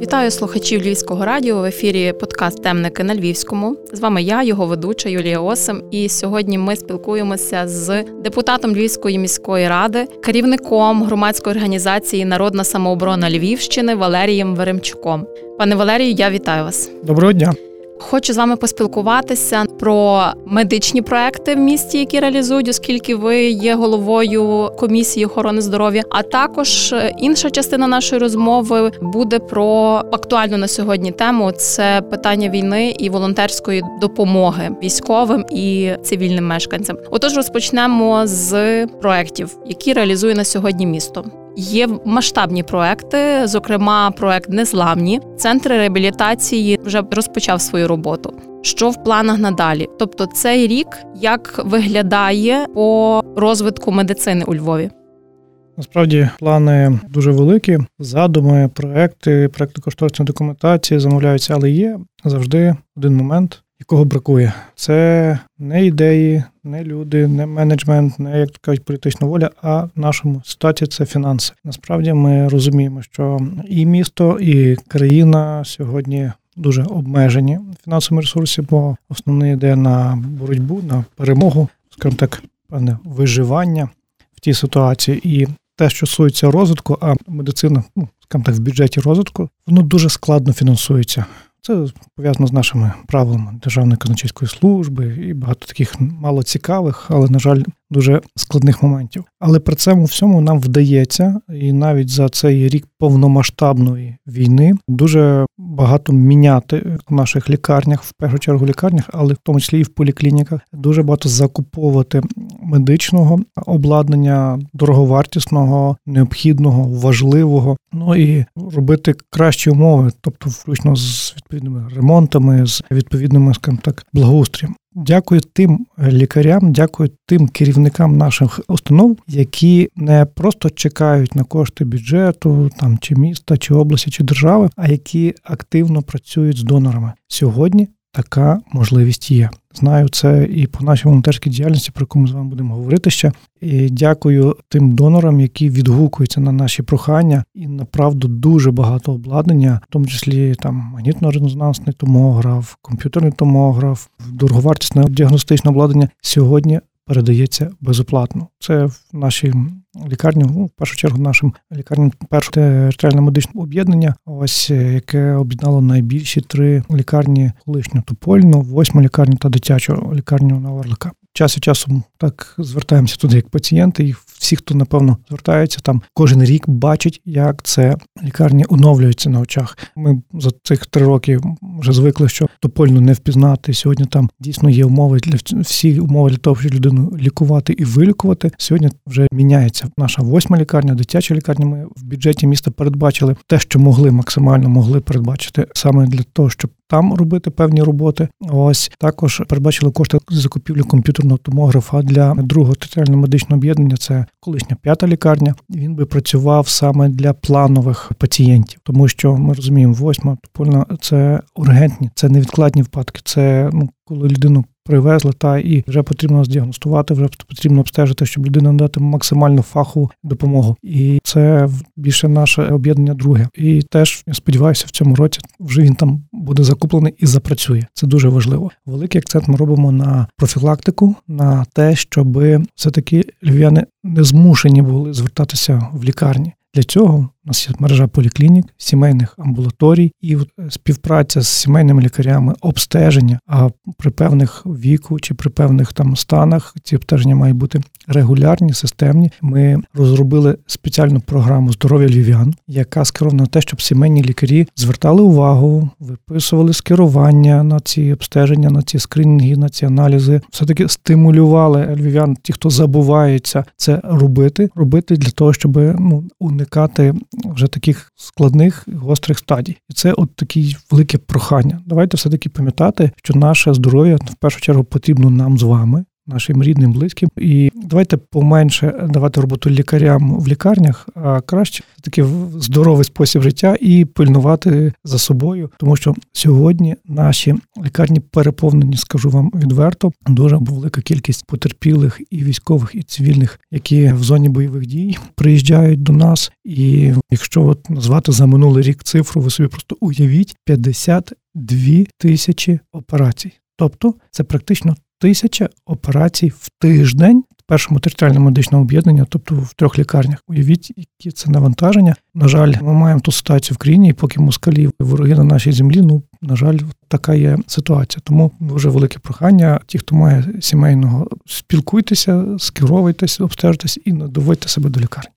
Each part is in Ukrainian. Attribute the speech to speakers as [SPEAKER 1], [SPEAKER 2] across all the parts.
[SPEAKER 1] Вітаю слухачів Львівського радіо в ефірі подкаст Темники на Львівському. З вами я, його ведуча Юлія Осим. І сьогодні ми спілкуємося з депутатом Львівської міської ради, керівником громадської організації Народна самооборона Львівщини Валерієм Веремчуком. Пане Валерію, я вітаю вас.
[SPEAKER 2] Доброго дня.
[SPEAKER 1] Хочу з вами поспілкуватися про медичні проекти в місті, які реалізують, оскільки ви є головою комісії охорони здоров'я. А також е, інша частина нашої розмови буде про актуальну на сьогодні тему: це питання війни і волонтерської допомоги військовим і цивільним мешканцям. Отож, розпочнемо з проектів, які реалізує на сьогодні місто. Є масштабні проекти, зокрема, проект Незламні. Центр реабілітації вже розпочав свою роботу. Що в планах надалі? Тобто, цей рік як виглядає по розвитку медицини у Львові?
[SPEAKER 2] Насправді плани дуже великі. Задуми, проекти, проекти кошторисної документації замовляються, але є завжди один момент, якого бракує. Це не ідеї, не люди, не менеджмент, не як кажуть політична воля, а в нашому ситуації це фінанси. Насправді ми розуміємо, що і місто, і країна сьогодні. Дуже обмежені фінансові ресурси, бо основне йде на боротьбу, на перемогу, скажімо так, певне виживання в тій ситуації. І те, що стосується розвитку, а медицина, ну скажімо так, в бюджеті розвитку, воно дуже складно фінансується. Це пов'язано з нашими правилами Державної казначейської служби і багато таких мало цікавих, але, на жаль, дуже складних моментів. Але при цьому всьому нам вдається, і навіть за цей рік повномасштабної війни дуже багато міняти в наших лікарнях, в першу чергу лікарнях, але в тому числі і в поліклініках, дуже багато закуповувати медичного обладнання, дороговартісного, необхідного, важливого. Ну і робити кращі умови, тобто включно з відповідними ремонтами, з відповідними скажімо так благоустрієм. Дякую тим лікарям, дякую тим керівникам наших установ, які не просто чекають на кошти бюджету, там чи міста, чи області, чи держави, а які активно працюють з донорами сьогодні така можливість є. Знаю це і по нашій волонтерській діяльності, про яку ми з вами будемо говорити ще. І Дякую тим донорам, які відгукуються на наші прохання, і направду дуже багато обладнання, в тому числі там магнітно-резонансний томограф, комп'ютерний томограф, дороговартісне діагностичне обладнання сьогодні передається безоплатно. Це в нашій лікарні, ну, в першу чергу, нашим лікарням перше територіальне медичне об'єднання, ось е, яке об'єднало найбільші три лікарні колишню Тупольну, восьму лікарню та дитячу лікарню на Орлика час від часу так звертаємося туди як пацієнти, і всі, хто напевно звертається, там кожен рік бачить, як це лікарні оновлюються на очах. Ми за цих три роки вже звикли, що топольно не впізнати. Сьогодні там дійсно є умови для всі умови для того, щоб людину лікувати і вилікувати. Сьогодні вже міняється наша восьма лікарня, дитяча лікарня. Ми в бюджеті міста передбачили те, що могли максимально могли передбачити саме для того, щоб там робити певні роботи. Ось також передбачили кошти закупівлі комп'ютерного томографа для другого територіального медичного об'єднання. Це колишня п'ята лікарня. Він би працював саме для планових пацієнтів, тому що ми розуміємо, восьма топольна це ургентні, це невідкладні випадки. Це ну коли людину привезли, та і вже потрібно здіагностувати, вже потрібно обстежити, щоб людина надати максимальну фахову допомогу. І це більше наше об'єднання друге. І теж я сподіваюся, в цьому році вже він там буде закуплений і запрацює. Це дуже важливо. Великий акцент ми робимо на профілактику, на те, щоб все таки львів'яни не змушені були звертатися в лікарні. Для цього у нас є мережа поліклінік, сімейних амбулаторій і співпраця з сімейними лікарями, обстеження. А при певних віку чи при певних там станах ці обстеження мають бути регулярні, системні. Ми розробили спеціальну програму здоров'я львів'ян, яка скерована на те, щоб сімейні лікарі звертали увагу, виписували скерування на ці обстеження, на ці скринінги, на ці аналізи. Все таки стимулювали львів'ян, ті, хто забувається це робити, робити для того, щоб ну уникати вже таких складних гострих стадій. І це от такі велике прохання. Давайте все таки пам'ятати, що наше здоров'я в першу чергу потрібно нам з вами. Нашим рідним, близьким. І давайте поменше давати роботу лікарям в лікарнях, а краще таки здоровий спосіб життя і пильнувати за собою, тому що сьогодні наші лікарні переповнені, скажу вам відверто. Дуже велика кількість потерпілих і військових, і цивільних, які в зоні бойових дій приїжджають до нас. І якщо от назвати за минулий рік цифру, ви собі просто уявіть 52 тисячі операцій. Тобто це практично тисяча операцій в тиждень в першому територіальному медичному об'єднанні, тобто в трьох лікарнях. Уявіть, які це навантаження. На жаль, ми маємо ту ситуацію в країні, і поки москалі вороги на нашій землі. Ну на жаль, така є ситуація. Тому дуже велике прохання. Ті, хто має сімейного, спілкуйтеся, скеровуйтесь, обстежтесь і доводьте себе до лікарні.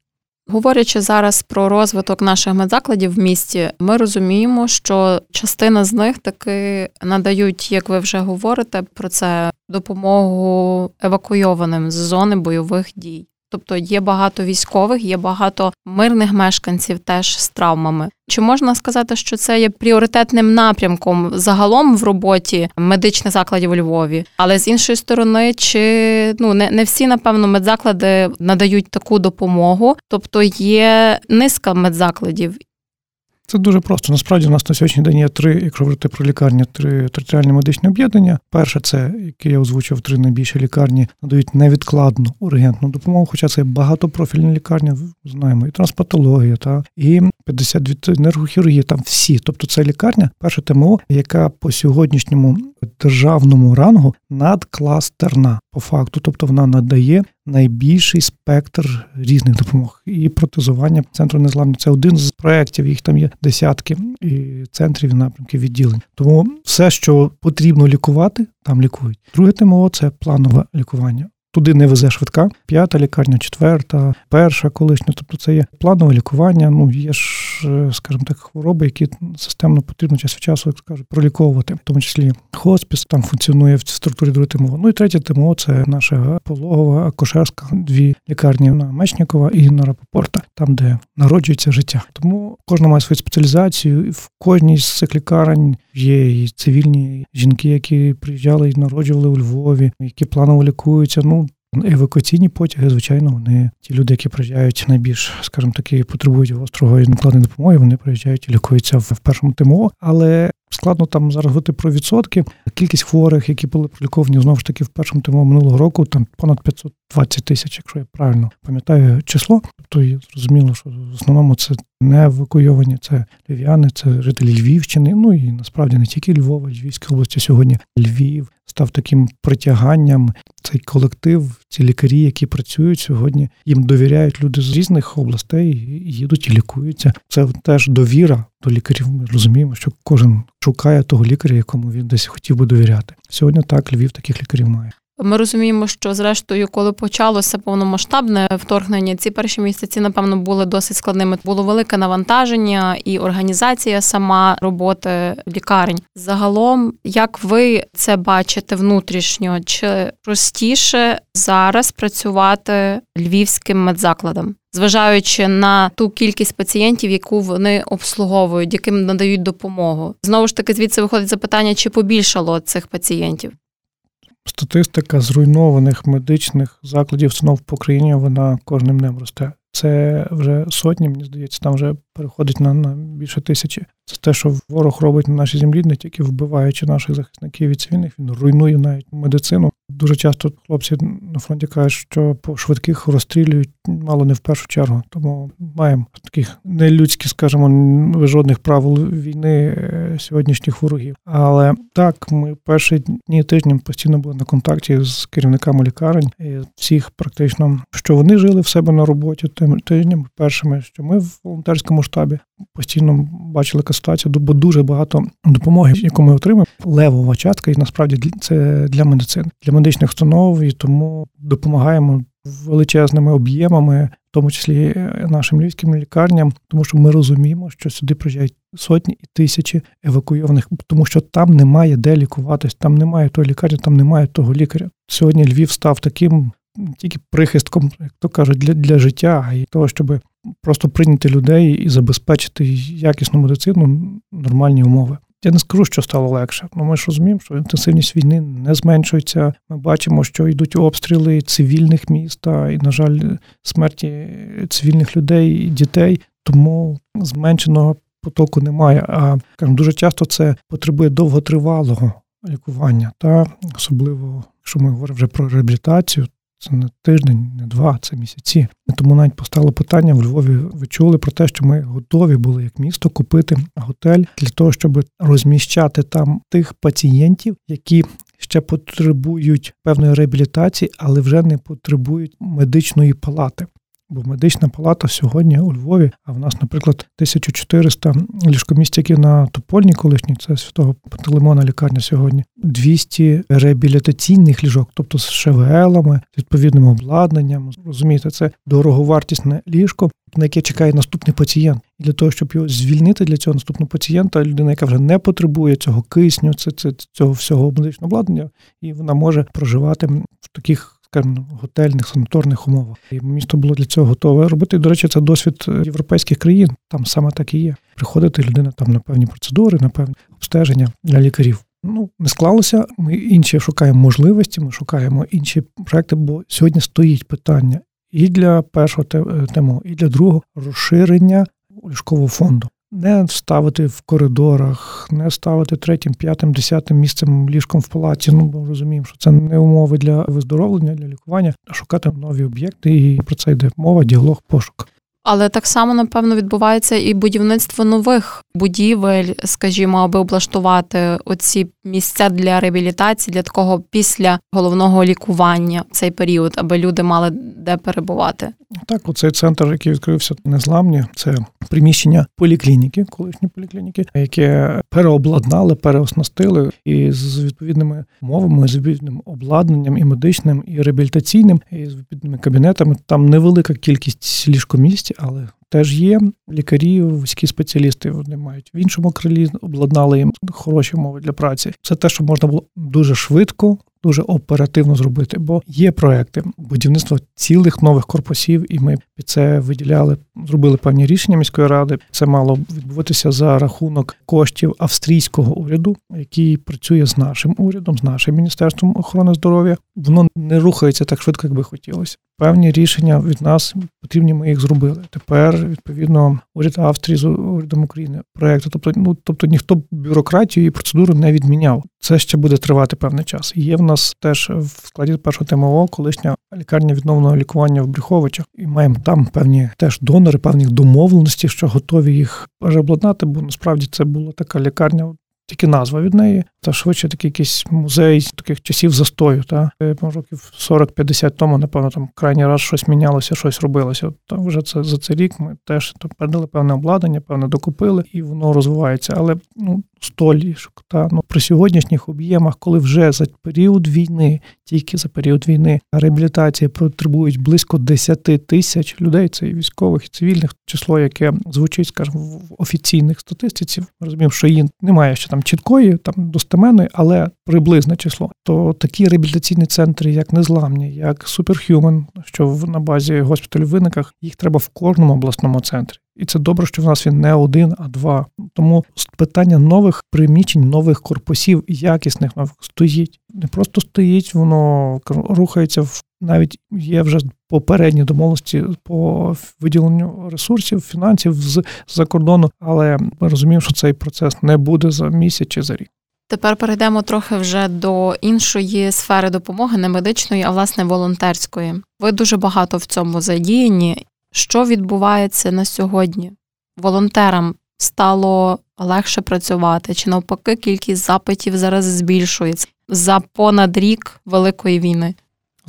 [SPEAKER 1] Говорячи зараз про розвиток наших медзакладів в місті, ми розуміємо, що частина з них таки надають, як ви вже говорите, про це допомогу евакуйованим з зони бойових дій. Тобто є багато військових, є багато мирних мешканців теж з травмами. Чи можна сказати, що це є пріоритетним напрямком загалом в роботі медичних закладів у Львові? Але з іншої сторони, чи ну не не всі напевно медзаклади надають таку допомогу, тобто є низка медзакладів,
[SPEAKER 2] це дуже просто. Насправді у нас на сьогоднішній день є три, якщо говорити про лікарні, три територіальні медичні об'єднання. Перше, це яке я озвучив, три найбільші лікарні надають невідкладну ургентну допомогу. Хоча це багатопрофільні лікарні, знаємо, і транспортологія, та і 52 нейрохірургії, там всі. Тобто це лікарня, перша ТМО, яка по сьогоднішньому державному рангу надкластерна по факту, тобто вона надає найбільший спектр різних допомог і протезування центру незламні. Це один з проєктів, їх там є десятки і центрів і напрямків відділень. Тому все, що потрібно лікувати, там лікують. Друге ТМО це планове лікування. Туди не везе швидка, п'ята лікарня, четверта, перша колишня. Тобто це є планове лікування. Ну є ж, е, скажімо так, хвороби, які системно потрібно час від часу, як кажуть, проліковувати, в тому числі хоспіс там функціонує в структурі другої ТМО. Ну і третє ТМО це наша пологова, акушерська, дві лікарні на Мечникова і на Рапопорта, там де народжується життя. Тому кожна має свою спеціалізацію, і в кожній з цих лікарень є і цивільні жінки, які приїжджали і народжували у Львові, які планово лікуються. Ну Евакуаційні потяги, звичайно, вони ті люди, які приїжджають найбільш, скажімо таки, потребують гострого і накладної допомоги, вони приїжджають і лікуються в першому ТМО. Але складно там зараз говорити про відсотки. Кількість хворих, які були проліковані знову ж таки в першому ТМО минулого року, там понад 520 тисяч, якщо я правильно пам'ятаю число. Тобто зрозуміло, що в основному це не евакуйовані, це львів'яни, це жителі Львівщини. Ну і насправді не тільки Львова, Львівської області сьогодні Львів став таким притяганням. Цей колектив, ці лікарі, які працюють сьогодні, їм довіряють люди з різних областей, їдуть і лікуються. Це теж довіра до лікарів. Ми розуміємо, що кожен шукає того лікаря, якому він десь хотів би довіряти. Сьогодні так Львів таких лікарів має.
[SPEAKER 1] Ми розуміємо, що зрештою, коли почалося повномасштабне вторгнення, ці перші місяці, напевно, були досить складними. Було велике навантаження і організація сама роботи лікарень. Загалом, як ви це бачите внутрішньо, чи простіше зараз працювати львівським медзакладам? Зважаючи на ту кількість пацієнтів, яку вони обслуговують, яким надають допомогу, знову ж таки звідси виходить запитання, чи побільшало цих пацієнтів?
[SPEAKER 2] Статистика зруйнованих медичних закладів установ по країні вона кожним днем росте. Це вже сотні, мені здається, там вже переходить на на більше тисячі. Це те, що ворог робить на нашій землі, не тільки вбиваючи наших захисників і цивільних, він руйнує навіть медицину. Дуже часто хлопці на фронті кажуть, що по швидких розстрілюють мало не в першу чергу. Тому маємо таких нелюдських, скажімо, жодних правил війни е, сьогоднішніх ворогів. Але так, ми перші дні тижні постійно були на контакті з керівниками лікарень і всіх, практично, що вони жили в себе на роботі тим тижнем першими, що ми в волонтерському штабі постійно бачили яка ситуація, бо дуже багато допомоги, яку ми отримаємо, левова частка, і насправді це для медицини, для медичних установ, і тому допомагаємо величезними об'ємами, в тому числі е, нашим львівським лікарням, тому що ми розуміємо, що сюди приїжджають сотні і тисячі евакуйованих, тому що там немає де лікуватись, там немає того лікарні, там немає того лікаря. Сьогодні Львів став таким тільки прихистком, як то кажуть, для для життя і того, щоб просто прийняти людей і забезпечити якісну медицину, нормальні умови. Я не скажу, що стало легше. Ну ми ж розуміємо, що інтенсивність війни не зменшується. Ми бачимо, що йдуть обстріли цивільних міст, і, на жаль, смерті цивільних людей і дітей. Тому зменшеного потоку немає. А кажемо, дуже часто це потребує довготривалого лікування, та особливо, якщо ми говоримо вже про реабілітацію. Це не тиждень, не два, це місяці. Тому навіть постало питання в Львові. Ви чули про те, що ми готові були як місто купити готель для того, щоб розміщати там тих пацієнтів, які ще потребують певної реабілітації, але вже не потребують медичної палати. Бо медична палата сьогодні у Львові, а в нас, наприклад, 1400 ліжкомісць, які на Топольній колишній, це святого Пантелеймона лікарня сьогодні, 200 реабілітаційних ліжок, тобто з ШВЛами, з відповідним обладнанням. Розумієте, це дороговартісне ліжко, на яке чекає наступний пацієнт. І для того, щоб його звільнити для цього наступного пацієнта, людина, яка вже не потребує цього кисню, це, це цього всього медичного обладнання, і вона може проживати в таких скажімо, готельних санаторних умовах. І місто було для цього готове робити. До речі, це досвід європейських країн. Там саме так і є. Приходити людина там на певні процедури, на певні обстеження для лікарів. Ну, не склалося. Ми інші шукаємо можливості, ми шукаємо інші проекти, бо сьогодні стоїть питання і для першого тему, і для другого розширення ліжкового фонду не ставити в коридорах, не ставити третім, п'ятим, десятим місцем ліжком в палаці. Ну бо розуміємо, що це не умови для виздоровлення, для лікування, а шукати нові об'єкти. І про це йде мова, діалог, пошук.
[SPEAKER 1] Але так само, напевно, відбувається і будівництво нових будівель, скажімо, аби облаштувати оці місця для реабілітації, для такого після головного лікування в цей період, аби люди мали де перебувати.
[SPEAKER 2] Так, оцей центр, який відкрився незламні, це приміщення поліклініки, колишні поліклініки, яке переобладнали, переоснастили і з відповідними мовами, з відповідним обладнанням і медичним, і реабілітаційним, і з відповідними кабінетами. Там невелика кількість ліжкомісць, але теж є лікарі, вузькі спеціалісти. Вони мають в іншому крилі, обладнали їм хороші умови для праці. Це те, що можна було дуже швидко. Дуже оперативно зробити, бо є проекти будівництва цілих нових корпусів, і ми під це виділяли, зробили певні рішення міської ради. Це мало відбуватися за рахунок коштів австрійського уряду, який працює з нашим урядом, з нашим міністерством охорони здоров'я. Воно не рухається так швидко, як би хотілося певні рішення від нас потрібні. Ми їх зробили. Тепер відповідно уряд Австрії з урядом України проекту. Тобто, ну тобто ніхто бюрократію і процедуру не відміняв. Це ще буде тривати певний час. Є в нас теж в складі першого ТМО колишня лікарня відновленого лікування в Брюховичах, і маємо там певні теж донори, певні домовленості, що готові їх обладнати, бо насправді це була така лікарня тільки назва від неї, та швидше такий якийсь музей таких часів застою. Та е, років 40-50 тому, напевно, там крайній раз щось мінялося, щось робилося. Та вже це за цей рік ми теж передали певне обладнання, певне докупили, і воно розвивається. Але ну 100 ліжок. Та ну при сьогоднішніх об'ємах, коли вже за період війни, тільки за період війни, реабілітації потребують близько 10 тисяч людей. Це і військових, і цивільних число, яке звучить, скажімо, в офіційних статистиці. Розуміємо, що її немає ще там чіткої, там достеменної, але приблизне число. То такі реабілітаційні центри, як незламні, як Superhuman, що на базі госпіталю в виниках, їх треба в кожному обласному центрі. І це добре, що в нас він не один, а два. Тому питання нових приміщень, нових корпусів, якісних нових стоїть. Не просто стоїть, воно рухається в навіть є вже попередні домовленості по виділенню ресурсів, фінансів з за кордону, але ми розуміємо, що цей процес не буде за місяць чи за рік.
[SPEAKER 1] Тепер перейдемо трохи вже до іншої сфери допомоги, не медичної, а власне волонтерської. Ви дуже багато в цьому задіяні. Що відбувається на сьогодні? Волонтерам стало легше працювати, чи навпаки, кількість запитів зараз збільшується за понад рік великої війни?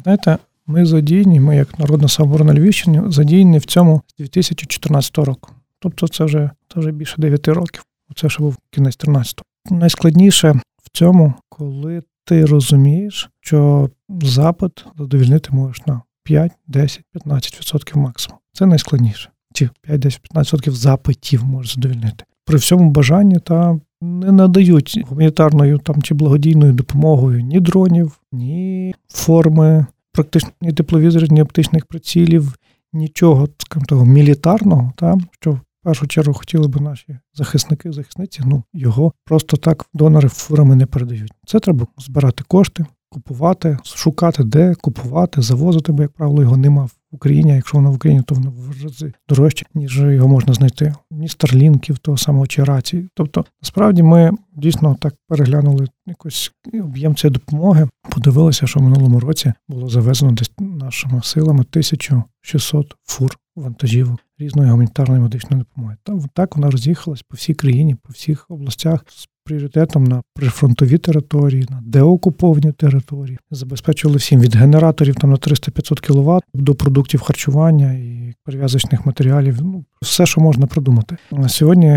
[SPEAKER 2] Знаєте, ми задіяні, ми, як Народна самооборона Львівщини, задіяні в цьому з 2014 року. Тобто це вже це вже більше 9 років. Це ще був кінець 13-го. Найскладніше в цьому, коли ти розумієш, що запит задовільнити можеш на 5, 10, 15% максимум. Це найскладніше. Чи 5-10-15% запитів може задовільнити. При всьому бажанні та не надають гуманітарною там чи благодійною допомогою ні дронів, ні форми, практично ні тепловізорів, ні оптичних прицілів, нічого скажімо того, мілітарного, та, що в першу чергу хотіли би наші захисники, захисниці, ну його просто так донори фурами не передають. Це треба збирати кошти, купувати, шукати, де купувати, завозити, бо, як правило, його нема в Україні. а Якщо воно в Україні, то воно в рази дорожче, ніж його можна знайти. Ні старлінків, того самого чи рації. Тобто, насправді, ми дійсно так переглянули якось об'єм цієї допомоги. Подивилися, що в минулому році було завезено десь нашими силами 1600 фур вантажівок різної гуманітарної медичної допомоги. Та так вона роз'їхалась по всій країні, по всіх областях з пріоритетом на прифронтові території, на деокуповані території. Забезпечували всім від генераторів там на 300-500 кВт до продуктів харчування і перев'язочних матеріалів. Ну все, що можна придумати. На сьогодні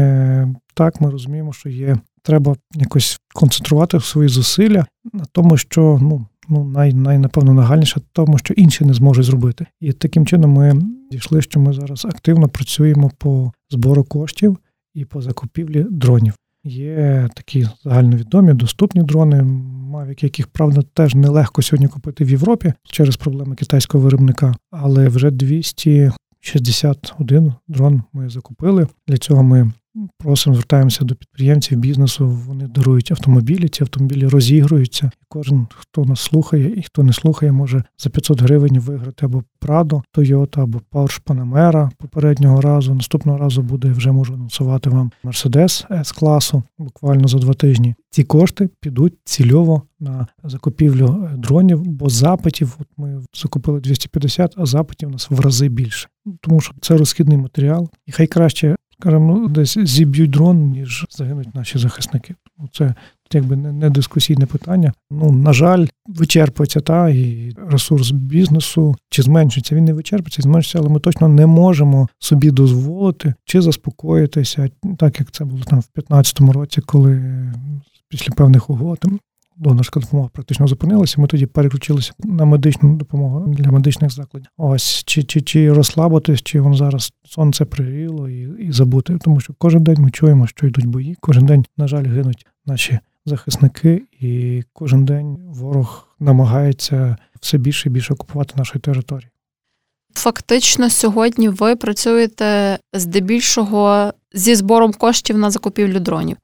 [SPEAKER 2] так ми розуміємо, що є. Треба якось концентрувати свої зусилля на тому, що ну ну най, най напевно нагальніше, тому що інші не зможуть зробити. І таким чином ми дійшли, що ми зараз активно працюємо по збору коштів і по закупівлі дронів. Є такі загальновідомі, доступні дрони, Mavic, яких, правда, теж нелегко сьогодні купити в Європі через проблеми китайського виробника, але вже 261 дрон ми закупили. Для цього ми Просимо, звертаємося до підприємців бізнесу. Вони дарують автомобілі. Ці автомобілі розігруються. Кожен, хто нас слухає і хто не слухає, може за 500 гривень виграти або Prado, Toyota, або Porsche Panamera попереднього разу. Наступного разу буде вже можу анонсувати вам Mercedes s класу буквально за два тижні. Ці кошти підуть цільово на закупівлю дронів, бо запитів от ми закупили 250, а запитів у нас в рази більше. Тому що це розхідний матеріал, і хай краще скажімо, ну, десь зіб'ють дрон, ніж загинуть наші захисники. Це якби не, не дискусійне питання. Ну, на жаль, вичерпується та і ресурс бізнесу чи зменшується. Він не вичерпується, зменшується, але ми точно не можемо собі дозволити чи заспокоїтися, так як це було там в 2015 році, коли після певних угод донорська допомога практично зупинилася. Ми тоді переключилися на медичну допомогу для медичних закладів. Ось чи чи, чи розслабитись, чи воно зараз сонце пригріло і і забути. Тому що кожен день ми чуємо, що йдуть бої. Кожен день, на жаль, гинуть наші захисники, і кожен день ворог намагається все більше і більше окупувати нашої території.
[SPEAKER 1] Фактично, сьогодні ви працюєте здебільшого зі збором коштів на закупівлю дронів.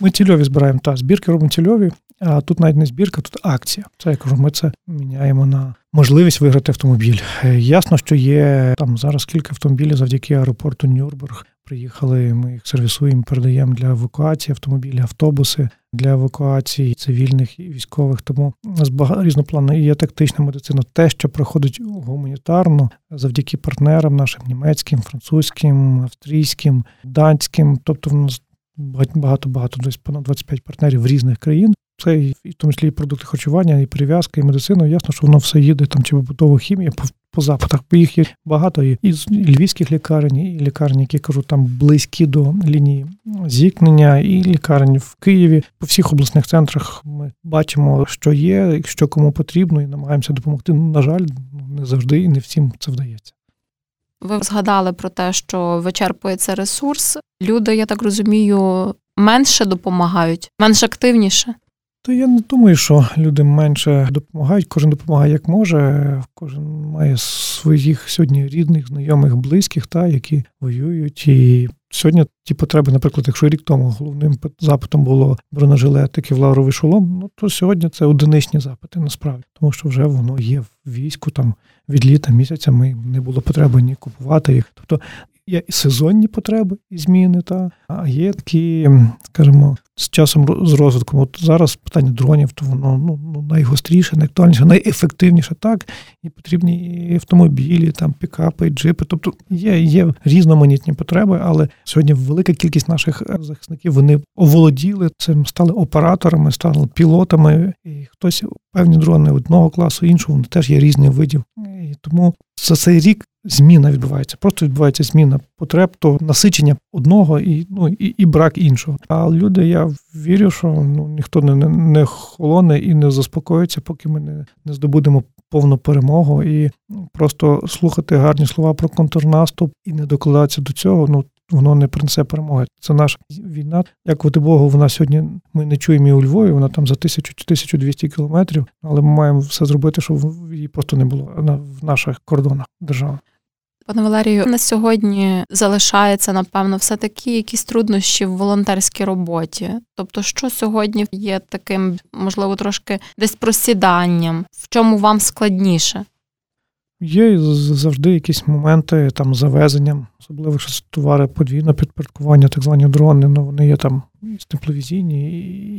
[SPEAKER 2] Ми цільові збираємо та збірки робимо цільові. А тут навіть не збірка, тут акція. Це я кажу, ми це міняємо на можливість виграти автомобіль. Е, ясно, що є там зараз кілька автомобілів завдяки аеропорту Нюрнберг. Приїхали, ми їх сервісуємо, передаємо для евакуації автомобілі, автобуси для евакуації цивільних і військових. Тому нас багато різнопланна і є тактична медицина. Те, що проходить гуманітарно, завдяки партнерам нашим німецьким, французьким, австрійським, данським. Тобто в нас багато багато десь понад 25 партнерів різних країн. Це і в тому числі і продукти харчування, і прив'язка, і медицина. Ясно, що воно все їде там чи побутова хімія по, по запитах. Бо їх є багато і, з львівських лікарень, і лікарні, які кажуть, там близькі до лінії зіткнення, і лікарні в Києві. По всіх обласних центрах ми бачимо, що є, що кому потрібно, і намагаємося допомогти. Ну, на жаль, не завжди і не всім це вдається.
[SPEAKER 1] Ви згадали про те, що вичерпується ресурс. Люди, я так розумію, менше допомагають, менш активніше.
[SPEAKER 2] То я не думаю, що люди менше допомагають. Кожен допомагає як може. Кожен має своїх сьогодні рідних, знайомих, близьких, та які воюють. І сьогодні ті потреби, наприклад, якщо рік тому головним запитом було бронежилет і кевларовий шолом, ну то сьогодні це одиничні запити, насправді, тому що вже воно є в війську там від літа місяця. Ми не було потреби ні купувати їх. Тобто є і сезонні потреби і зміни, та а є такі, скажімо, з часом з розвитком. От зараз питання дронів, то воно ну, ну найгостріше, найактуальніше, найефективніше, так, і потрібні і автомобілі, там пікапи, джипи. Тобто є є різноманітні потреби, але сьогодні велика кількість наших е, захисників вони оволоділи цим, стали операторами, стали пілотами, і хтось певні дрони одного класу, іншого, вони теж є різних видів. І тому за цей рік зміна відбувається. Просто відбувається зміна потреб, то насичення одного і ну і, і брак іншого. А люди, я вірю, що ну ніхто не не холоне і не заспокоїться, поки ми не, не здобудемо повну перемогу. І просто слухати гарні слова про контрнаступ і не докладатися до цього. Ну воно не принесе перемоги. Це наша війна. Дякувати Богу, вона сьогодні ми не чуємо її у Львові. Вона там за тисячу чи 1200 кілометрів, але ми маємо все зробити, щоб її просто не було в наших кордонах держави.
[SPEAKER 1] Пане Валерію, на сьогодні залишається напевно все таки якісь труднощі в волонтерській роботі. Тобто, що сьогодні є таким, можливо, трошки десь просіданням, в чому вам складніше?
[SPEAKER 2] Є завжди якісь моменти там завезенням, особливо що товари подвійного підпорядкування, так звані дрони. Ну вони є там тепловізійні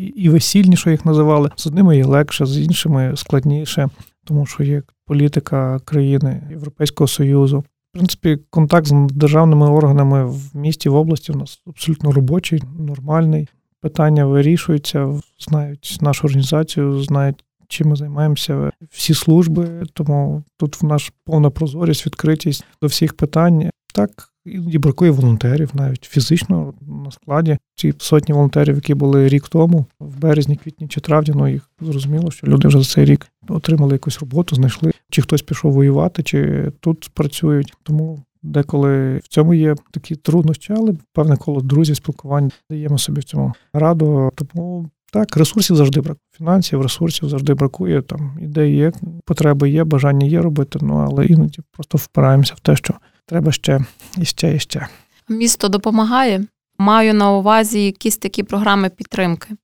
[SPEAKER 2] і весільні, що їх називали. З одними є легше, з іншими складніше, тому що є політика країни Європейського Союзу. В принципі, контакт з державними органами в місті в області у нас абсолютно робочий, нормальний. Питання вирішуються, знають нашу організацію, знають чим ми займаємося всі служби, тому тут в нас повна прозорість, відкритість до всіх питань. Так іноді бракує волонтерів, навіть фізично на складі. Ці сотні волонтерів, які були рік тому, в березні, квітні чи травні, ну їх зрозуміло, що люди вже за цей рік отримали якусь роботу, знайшли, чи хтось пішов воювати, чи тут працюють. Тому деколи в цьому є такі труднощі, але певне коло друзів, спілкування даємо собі в цьому раду. Тому так, ресурсів завжди бракує. Фінансів, ресурсів завжди бракує. Там ідеї є, потреби є, бажання є робити, ну але іноді просто впираємося в те, що треба ще і ще, і ще.
[SPEAKER 1] Місто допомагає. Маю на увазі якісь такі програми підтримки.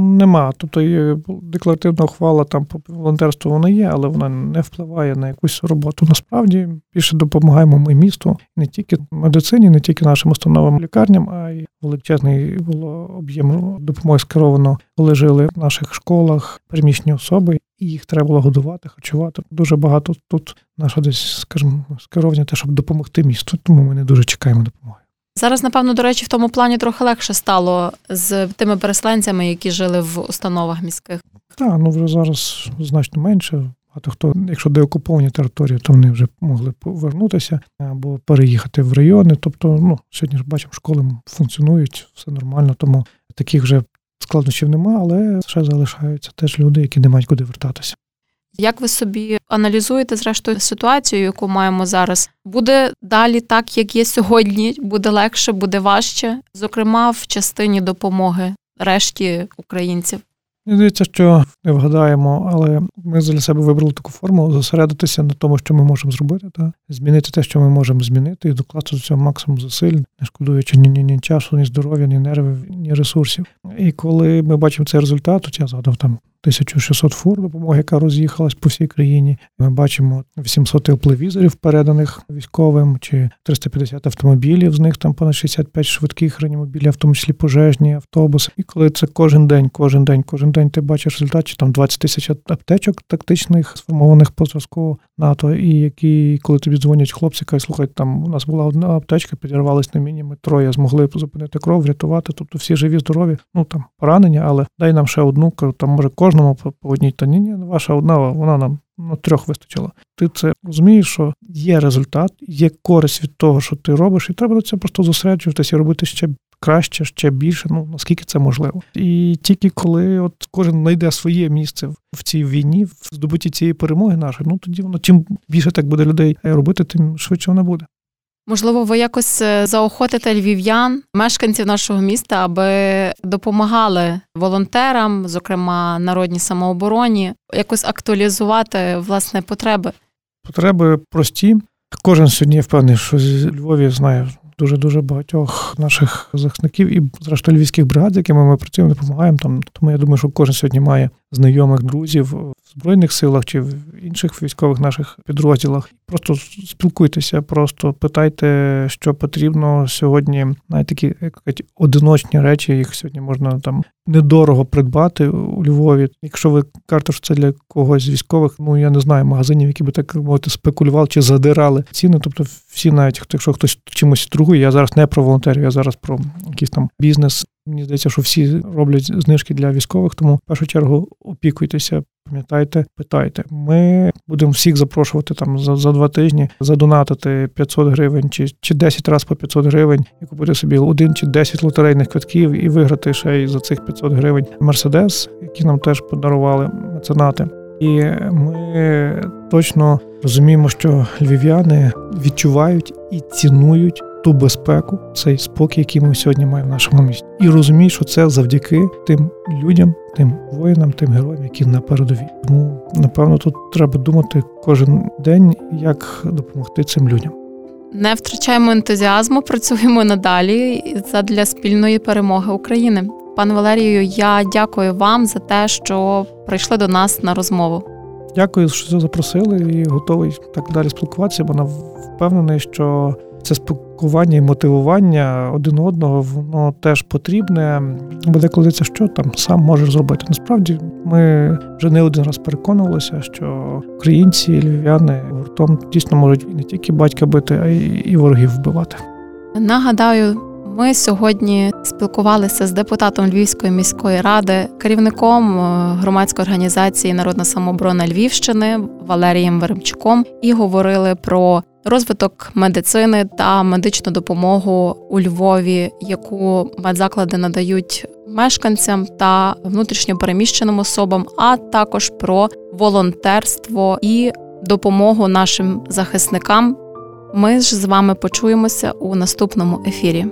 [SPEAKER 2] Нема. Тобто є декларативна ухвала там по волонтерству вона є, але вона не впливає на якусь роботу. Насправді більше допомагаємо ми місту не тільки медицині, не тільки нашим установам лікарням, а й величезний було об'єм допомоги скеровано, коли в наших школах приміщені особи, і їх треба було годувати, харчувати. Дуже багато тут наша десь, скажімо, скеровання те, щоб допомогти місту. Тому ми не дуже чекаємо допомоги.
[SPEAKER 1] Зараз, напевно, до речі, в тому плані трохи легше стало з тими переселенцями, які жили в установах міських.
[SPEAKER 2] Так, ну вже зараз значно менше. Багато хто, якщо деокуповані території, то вони вже могли повернутися або переїхати в райони. Тобто, ну сьогодні ж бачимо, школи функціонують, все нормально, тому таких вже складнощів немає, але ще залишаються теж люди, які не мають куди вертатися.
[SPEAKER 1] Як ви собі аналізуєте зрештою ситуацію, яку маємо зараз? Буде далі так, як є сьогодні, буде легше, буде важче, зокрема в частині допомоги решті українців.
[SPEAKER 2] Мені здається, що не вгадаємо, але ми для себе вибрали таку форму зосередитися на тому, що ми можемо зробити, та змінити те, що ми можемо змінити, і докласти до цього максимум зусиль, не шкодуючи ні, ні, ні часу, ні здоров'я, ні нервів, ні ресурсів. І коли ми бачимо цей результат, от я згадав там 1600 фур допомоги, яка роз'їхалась по всій країні. Ми бачимо 800 тепловізорів, переданих військовим, чи 350 автомобілів. З них там понад 65 швидких реанімобілів, в тому числі пожежні автобуси. І коли це кожен день, кожен день, кожен день ти бачиш результат, чи там 20 тисяч аптечок тактичних, сформованих по зразку НАТО, і які, коли тобі дзвонять хлопці, кажуть, слухай, там у нас була одна аптечка, підірвалась на міні, троє змогли зупинити кров, врятувати. Тобто всі живі, здорові, ну там поранення, але дай нам ще одну, там може кожен кожному по одній та ні, ні, ваша одна, вона нам ну, трьох вистачила. Ти це розумієш, що є результат, є користь від того, що ти робиш, і треба до цього просто зосереджуватися і робити ще краще, ще більше, ну наскільки це можливо. І тільки коли от кожен знайде своє місце в цій війні, в здобутті цієї перемоги нашої, ну тоді воно чим більше так буде людей робити, тим швидше воно буде.
[SPEAKER 1] Можливо, ви якось е, заохотите львів'ян, мешканців нашого міста, аби допомагали волонтерам, зокрема народній самообороні, якось актуалізувати власне потреби.
[SPEAKER 2] Потреби прості. Кожен сьогодні я впевнений, що з Львові знає дуже дуже багатьох наших захисників і зрештою львівських бригад, з якими ми працюємо, допомагаємо там. Тому я думаю, що кожен сьогодні має знайомих друзів збройних силах чи в інших військових наших підрозділах. Просто спілкуйтеся, просто питайте, що потрібно сьогодні. Навіть такі як одиночні речі, їх сьогодні можна там недорого придбати у Львові. Якщо ви кажете, що це для когось з військових, ну я не знаю магазинів, які би так мовити спекулювали чи задирали ціни. Тобто, всі, навіть якщо хтось чимось торгує, я зараз не про волонтерів, я зараз про якийсь там бізнес. Мені здається, що всі роблять знижки для військових, тому в першу чергу опікуйтеся, пам'ятайте, питайте. Ми будемо всіх запрошувати там за за два тижні задонатити 500 гривень чи чи 10 разів по 500 гривень і купити собі один чи 10 лотерейних квитків і виграти ще й за цих 500 гривень Мерседес, які нам теж подарували меценати. І ми точно розуміємо, що львів'яни відчувають і цінують ту безпеку, цей спокій, який ми сьогодні маємо в нашому місті, і розумію, що це завдяки тим людям, тим воїнам, тим героям, які на передовій. Тому напевно тут треба думати кожен день, як допомогти цим людям.
[SPEAKER 1] Не втрачаємо ентузіазму, працюємо надалі задля спільної перемоги України. Пане Валерію, я дякую вам за те, що прийшли до нас на розмову.
[SPEAKER 2] Дякую, що запросили, і готовий так далі спілкуватися, бо впевнений, що це спілкування і мотивування один одного воно теж потрібне. Бо деколи це що там сам можеш зробити. Насправді ми вже не один раз переконувалися, що українці, львів'яни гуртом дійсно можуть не тільки батька бити, а й і ворогів вбивати.
[SPEAKER 1] Нагадаю. Ми сьогодні спілкувалися з депутатом Львівської міської ради, керівником е, громадської організації Народна самооборона Львівщини Валерієм Веремчуком і говорили про розвиток медицини та медичну допомогу у Львові, яку медзаклади надають мешканцям та внутрішньопереміщеним особам, а також про волонтерство і допомогу нашим захисникам. Ми ж з вами почуємося у наступному ефірі.